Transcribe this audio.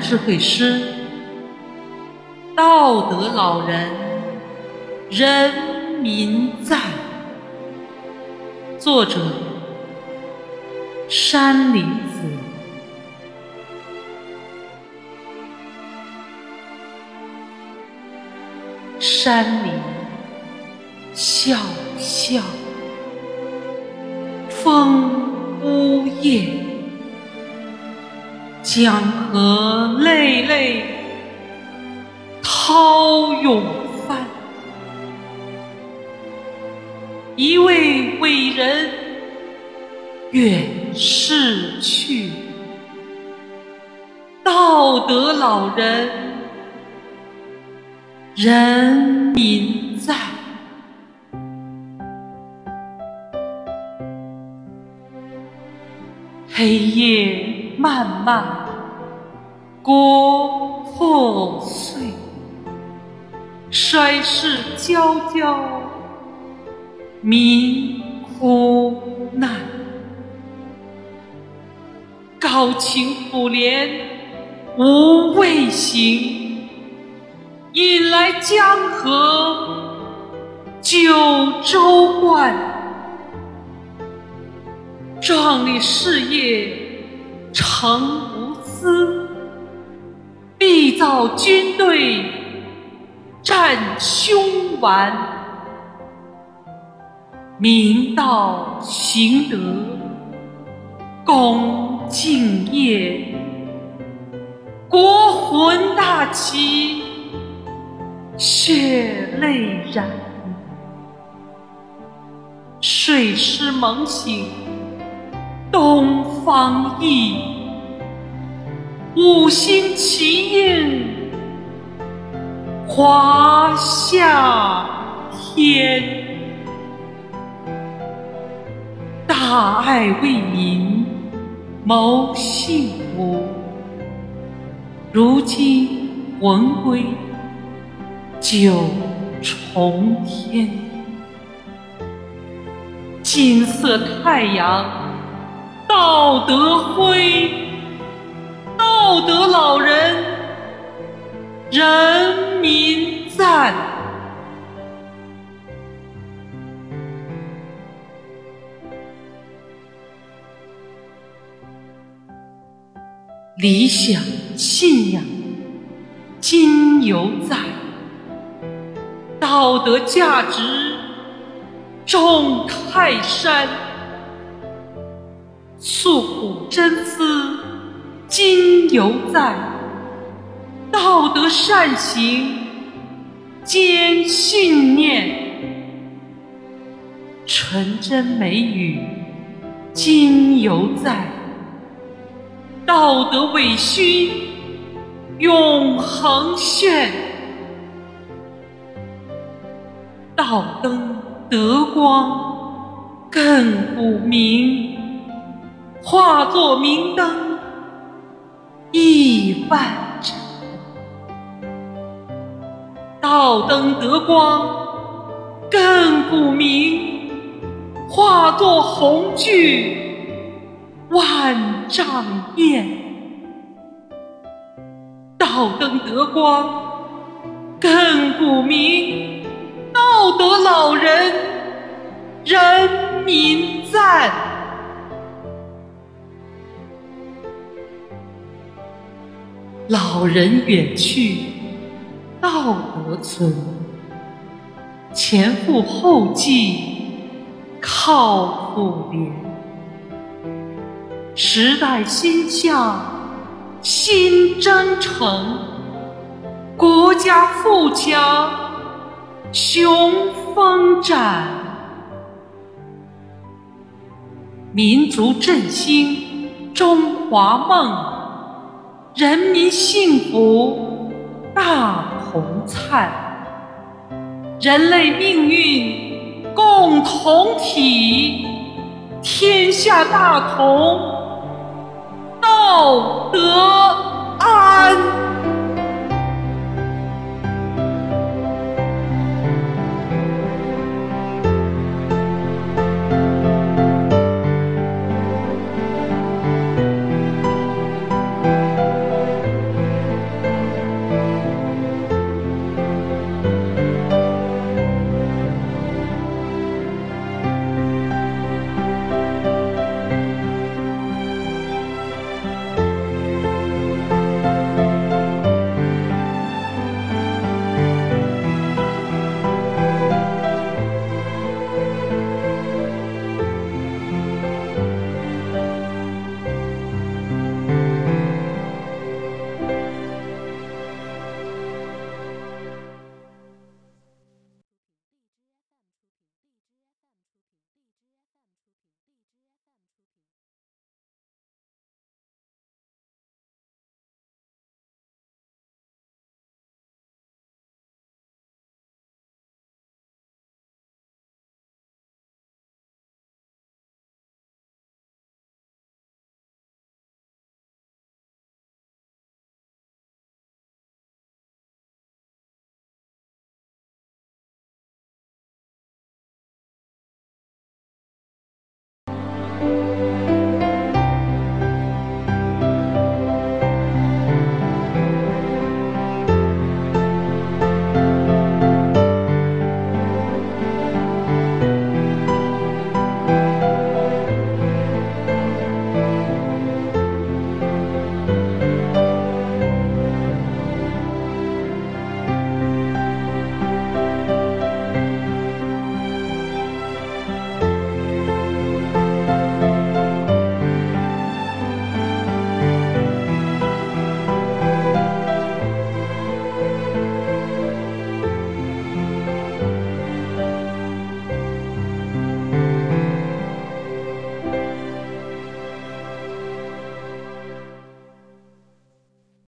智慧师，道德老人，人民赞。作者：山林子。山林笑笑，风呜咽。江河泪泪涛涌翻，一位伟人远逝去，道德老人人民在。黑夜漫漫。国破碎，衰世交交，民苦难。高情苦怜无畏行，引来江河九州观。壮丽事业成无私。缔造军队战凶顽，明道行德恭敬业，国魂大旗血泪染，水师猛醒东方奕。五星齐映华夏天，大爱为民谋幸福。如今魂归九重天，金色太阳道德辉。道德老人，人民赞。理想信仰今犹在，道德价值重泰山，诉苦真思。今犹在，道德善行坚信念，纯真美语今犹在，道德伟勋永恒炫，道灯德光亘古明，化作明灯。亿万盏，道灯得光，亘古明，化作红炬，万丈焰。道灯得光，亘古明，道德老人，人民赞。老人远去，道德存；前赴后继，靠谱联。时代新向，新征程；国家富强，雄风展；民族振兴，中华梦。人民幸福大同灿，人类命运共同体，天下大同，道德。